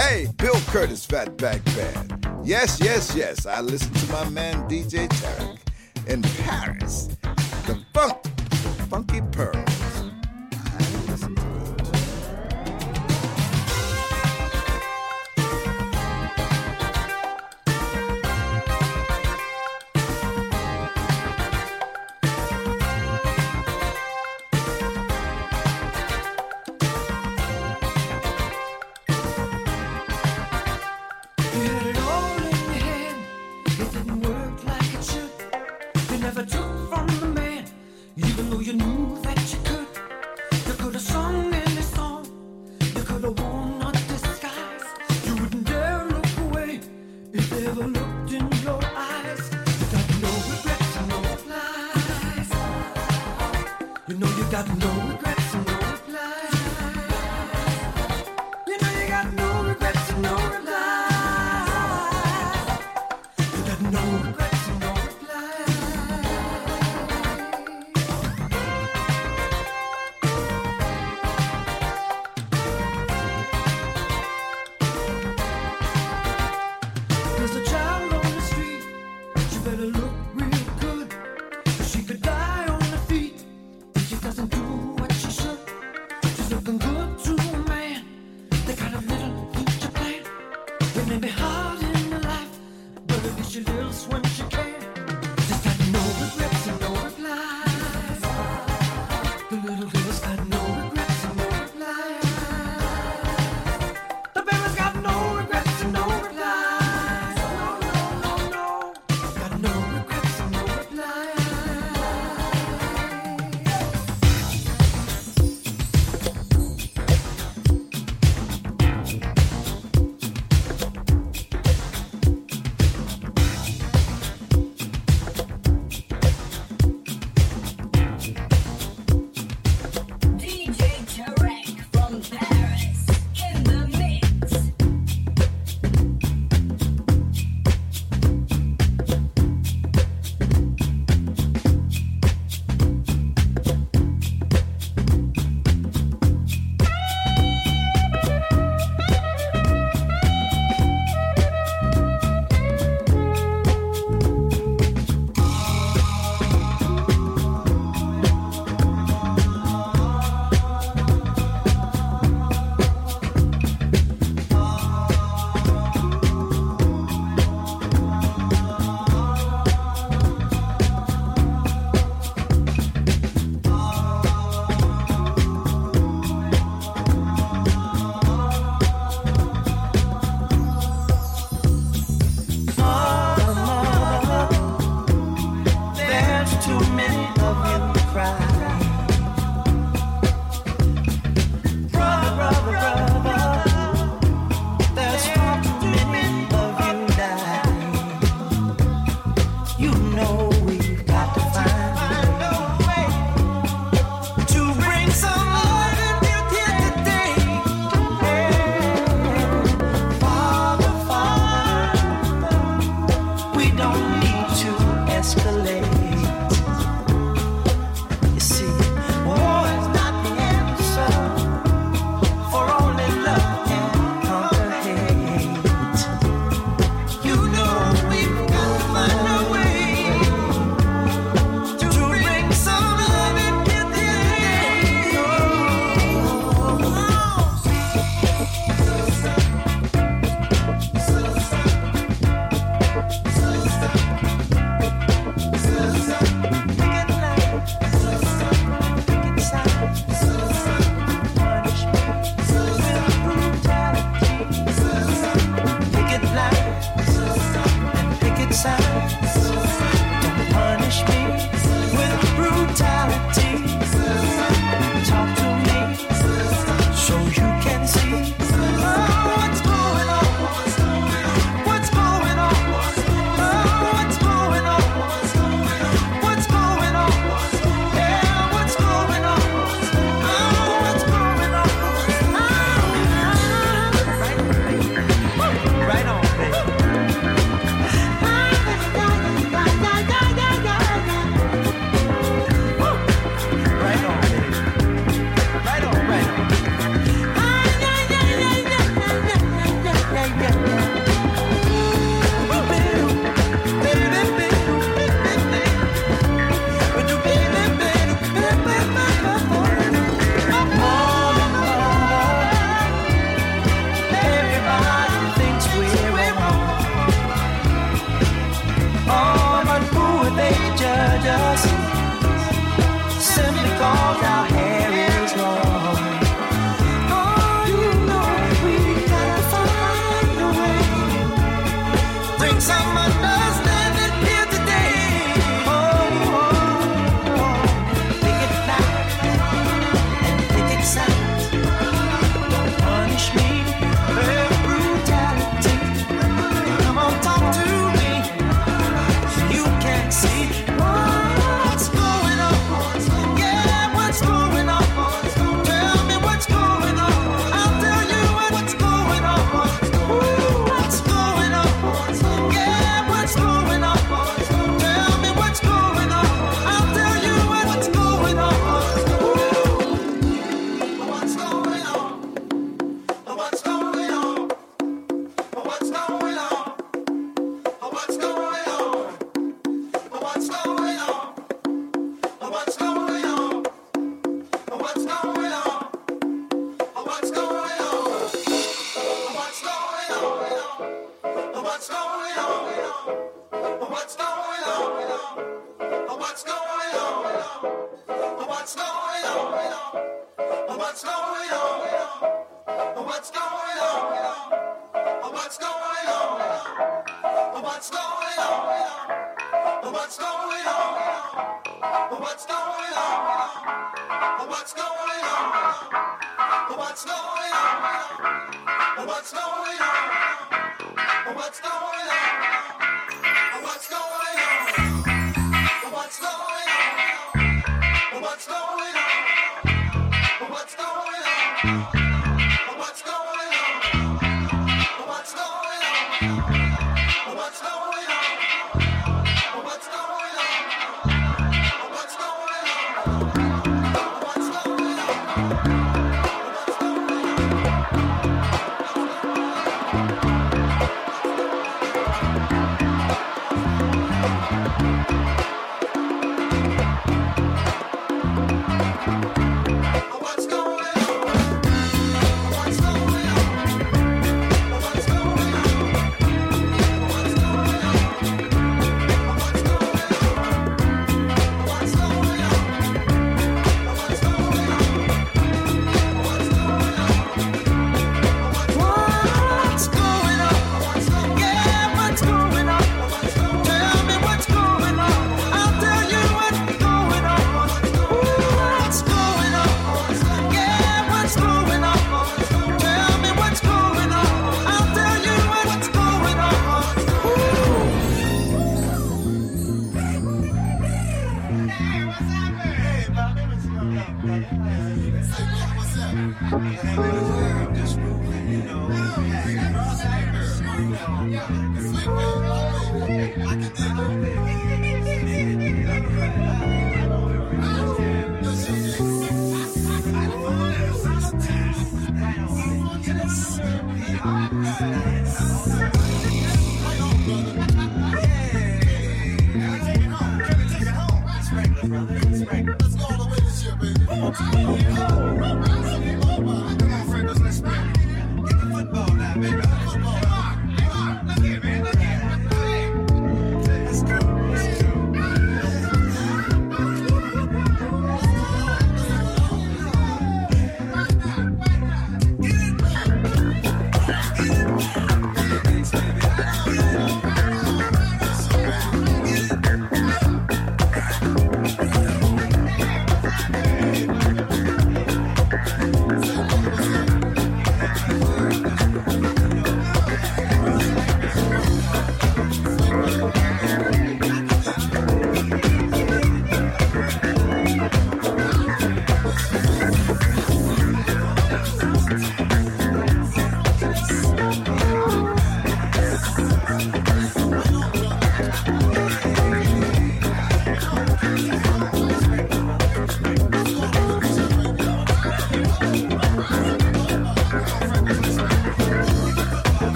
Hey, Bill Curtis, Fatback Band. Yes, yes, yes, I listen to my man DJ Tarek in Paris. The funk, the funky pearl.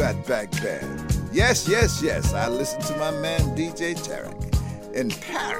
Band. Yes, yes, yes, I listen to my man DJ Tarek in Paris.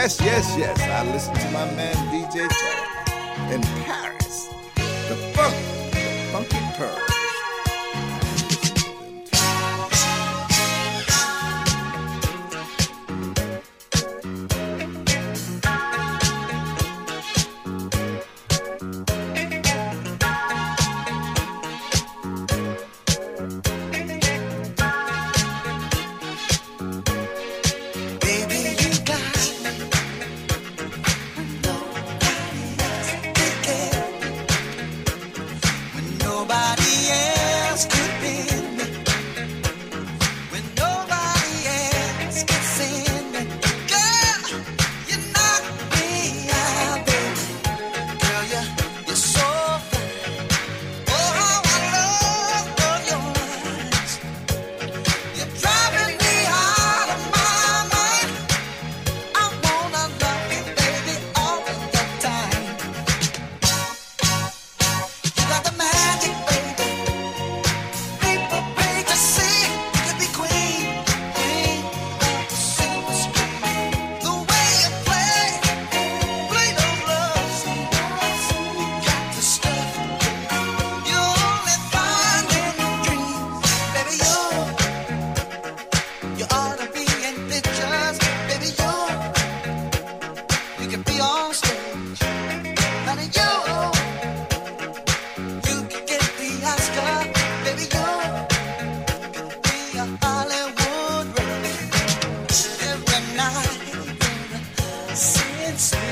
yes, yes, yes. I listen to my man DJ Terry in Paris.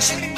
She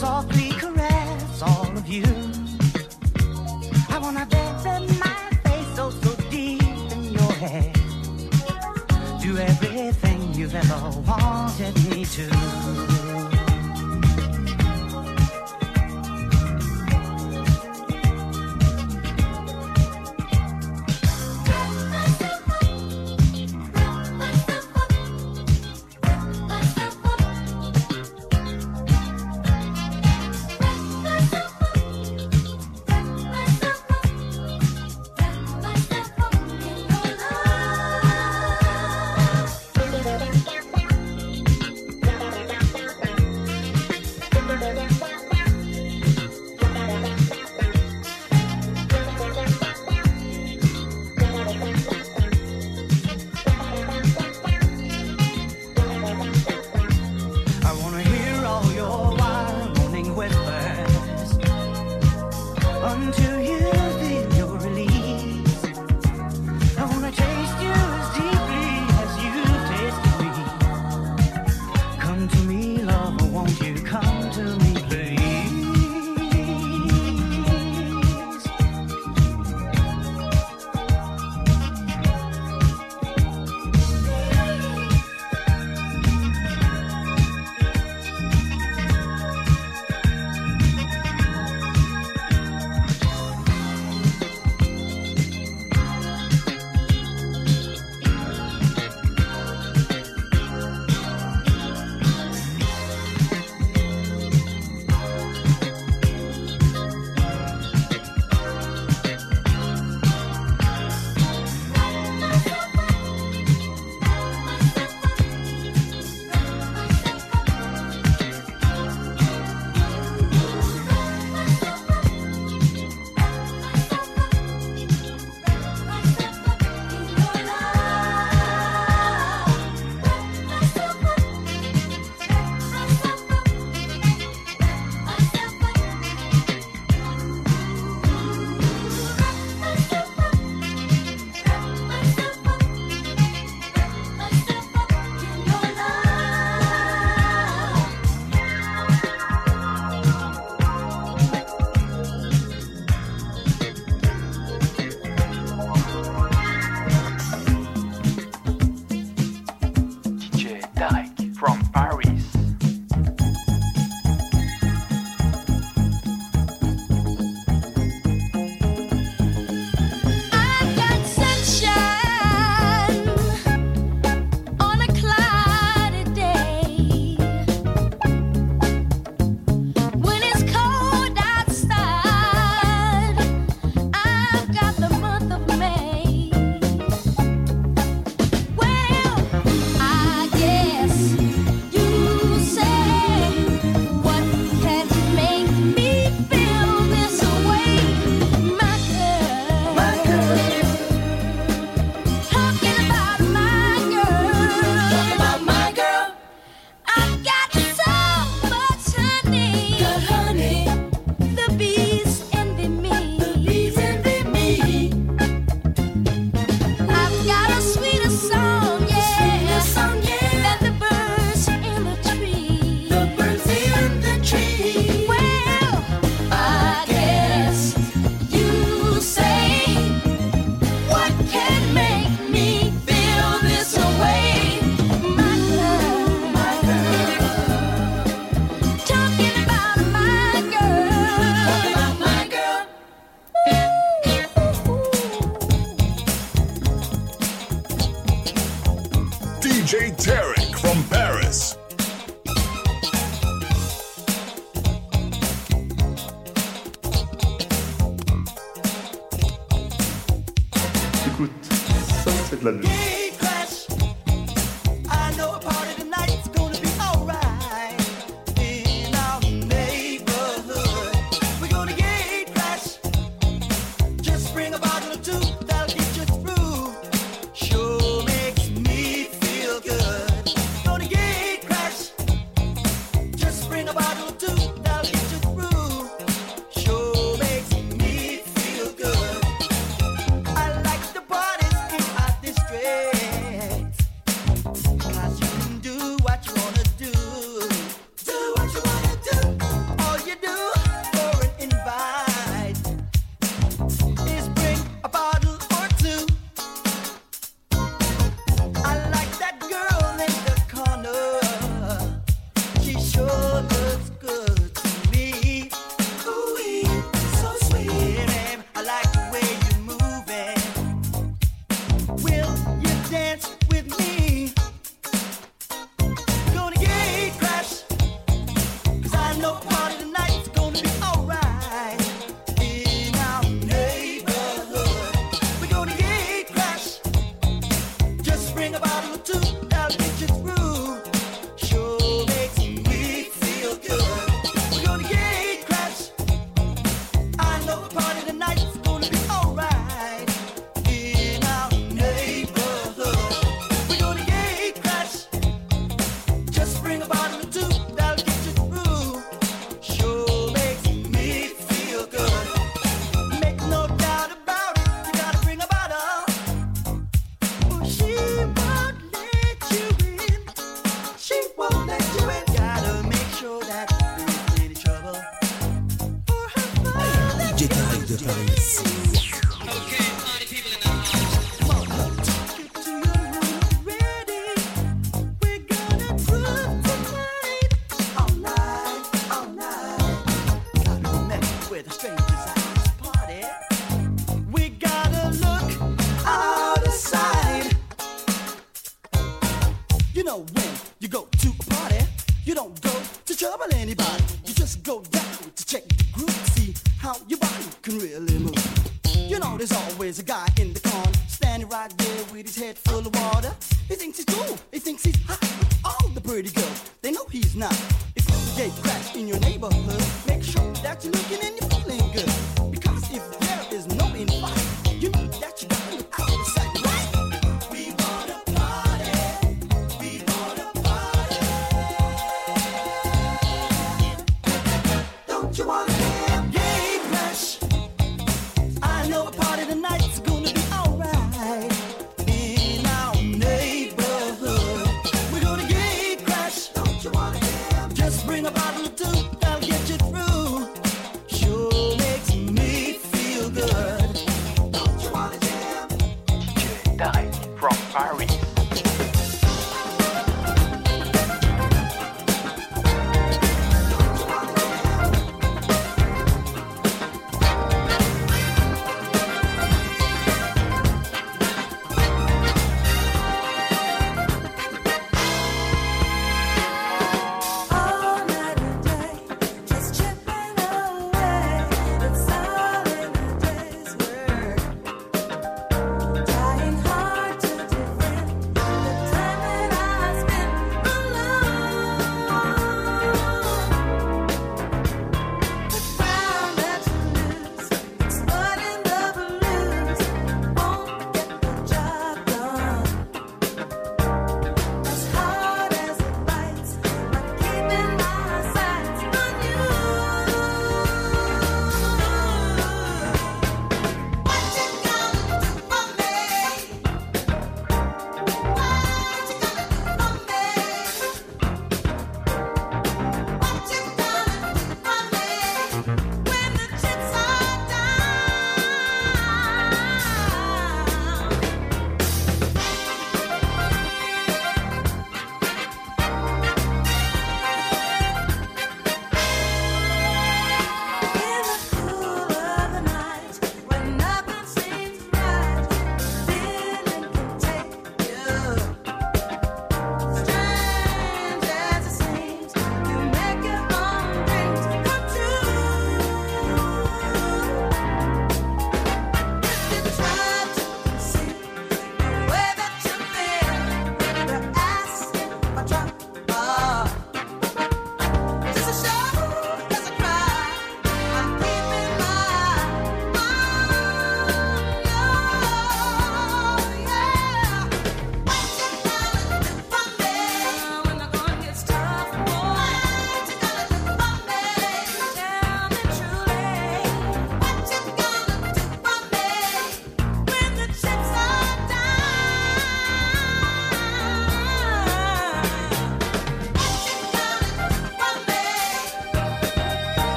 Softly caress all of you. I wanna bury my face so so deep in your head. Do everything you've ever wanted me to.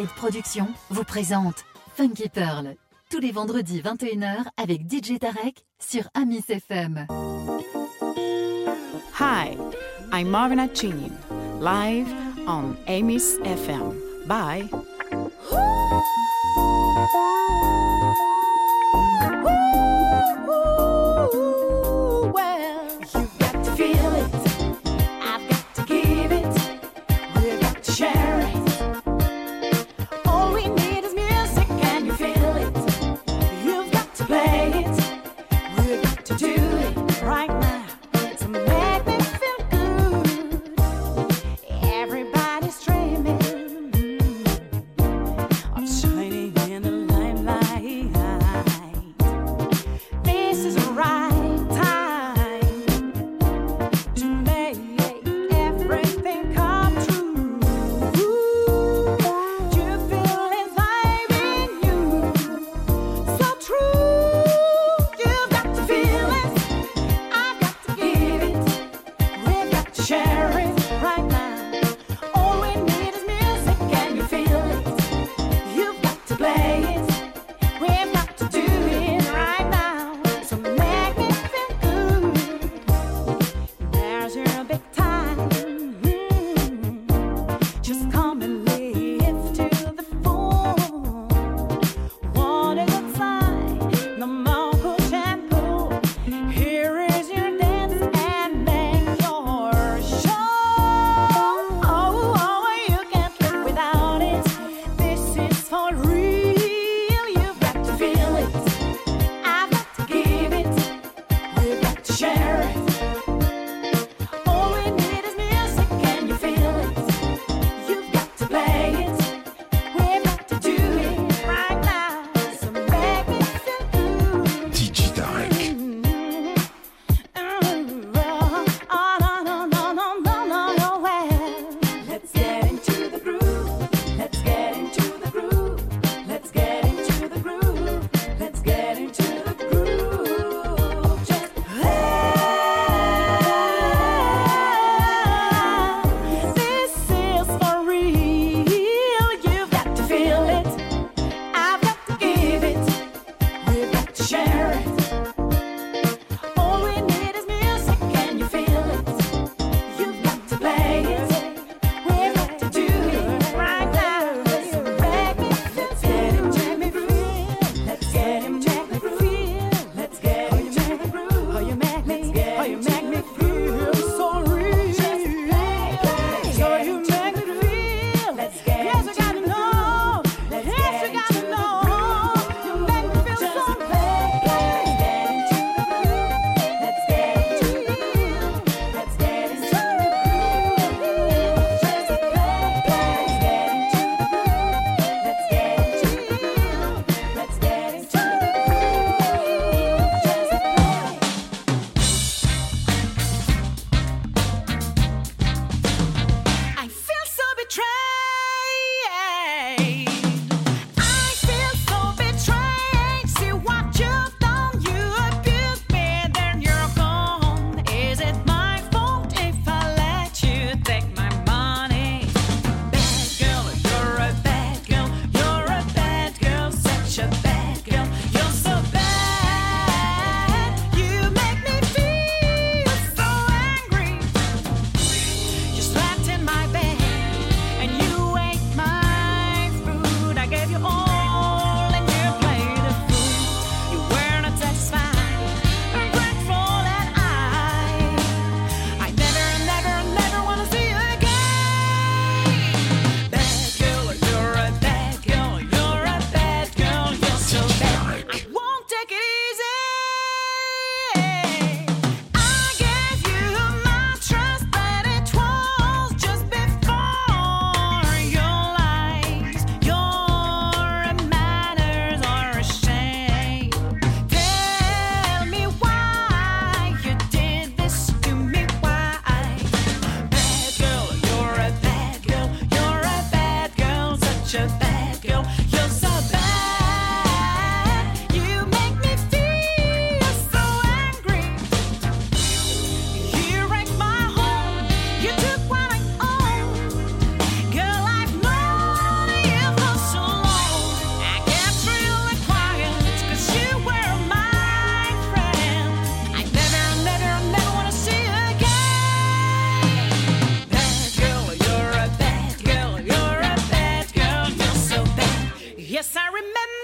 Riverside Productions vous présente Funky Pearl tous les vendredis 21h avec DJ Tarek sur Amis FM. Hi, I'm Marvin Chin, live on Amis FM. Bye. Yes, I remember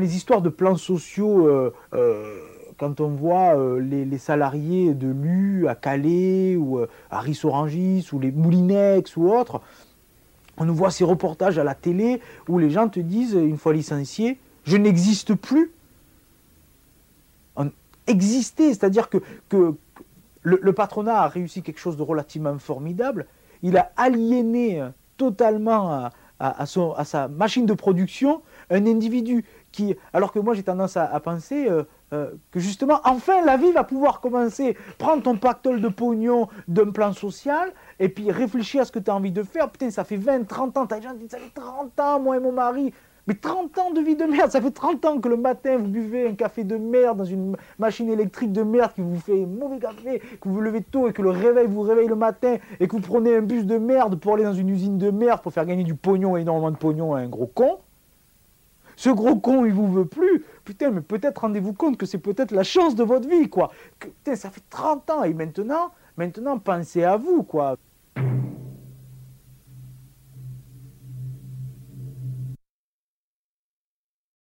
les histoires de plans sociaux, euh, euh, quand on voit euh, les, salariés de l'U à Calais ou à Rissorangis ou les Moulinex ou autres, on voit ces reportages à la télé où les gens te disent, une fois licencié, je n'existe plus. Exister, c'est-à-dire que, le, patronat a réussi quelque chose de relativement formidable. Il a aliéné totalement à sa machine de production un individu alors que moi j'ai tendance à, à penser euh, euh, que justement, enfin la vie va pouvoir commencer. Prends ton pactole de pognon d'un plan social et puis réfléchis à ce que tu as envie de faire. Putain, ça fait 20, 30 ans, t'as des gens qui disent ça fait 30 ans, moi et mon mari. Mais 30 ans de vie de merde, ça fait 30 ans que le matin vous buvez un café de merde dans une machine électrique de merde qui vous fait un mauvais café, que vous vous levez tôt et que le réveil vous réveille le matin et que vous prenez un bus de merde pour aller dans une usine de merde pour faire gagner du pognon, énormément de pognon à un gros con. Ce gros con, il vous veut plus. Putain, mais peut-être rendez-vous compte que c'est peut-être la chance de votre vie, quoi. Putain, ça fait 30 ans et maintenant, maintenant, pensez à vous, quoi.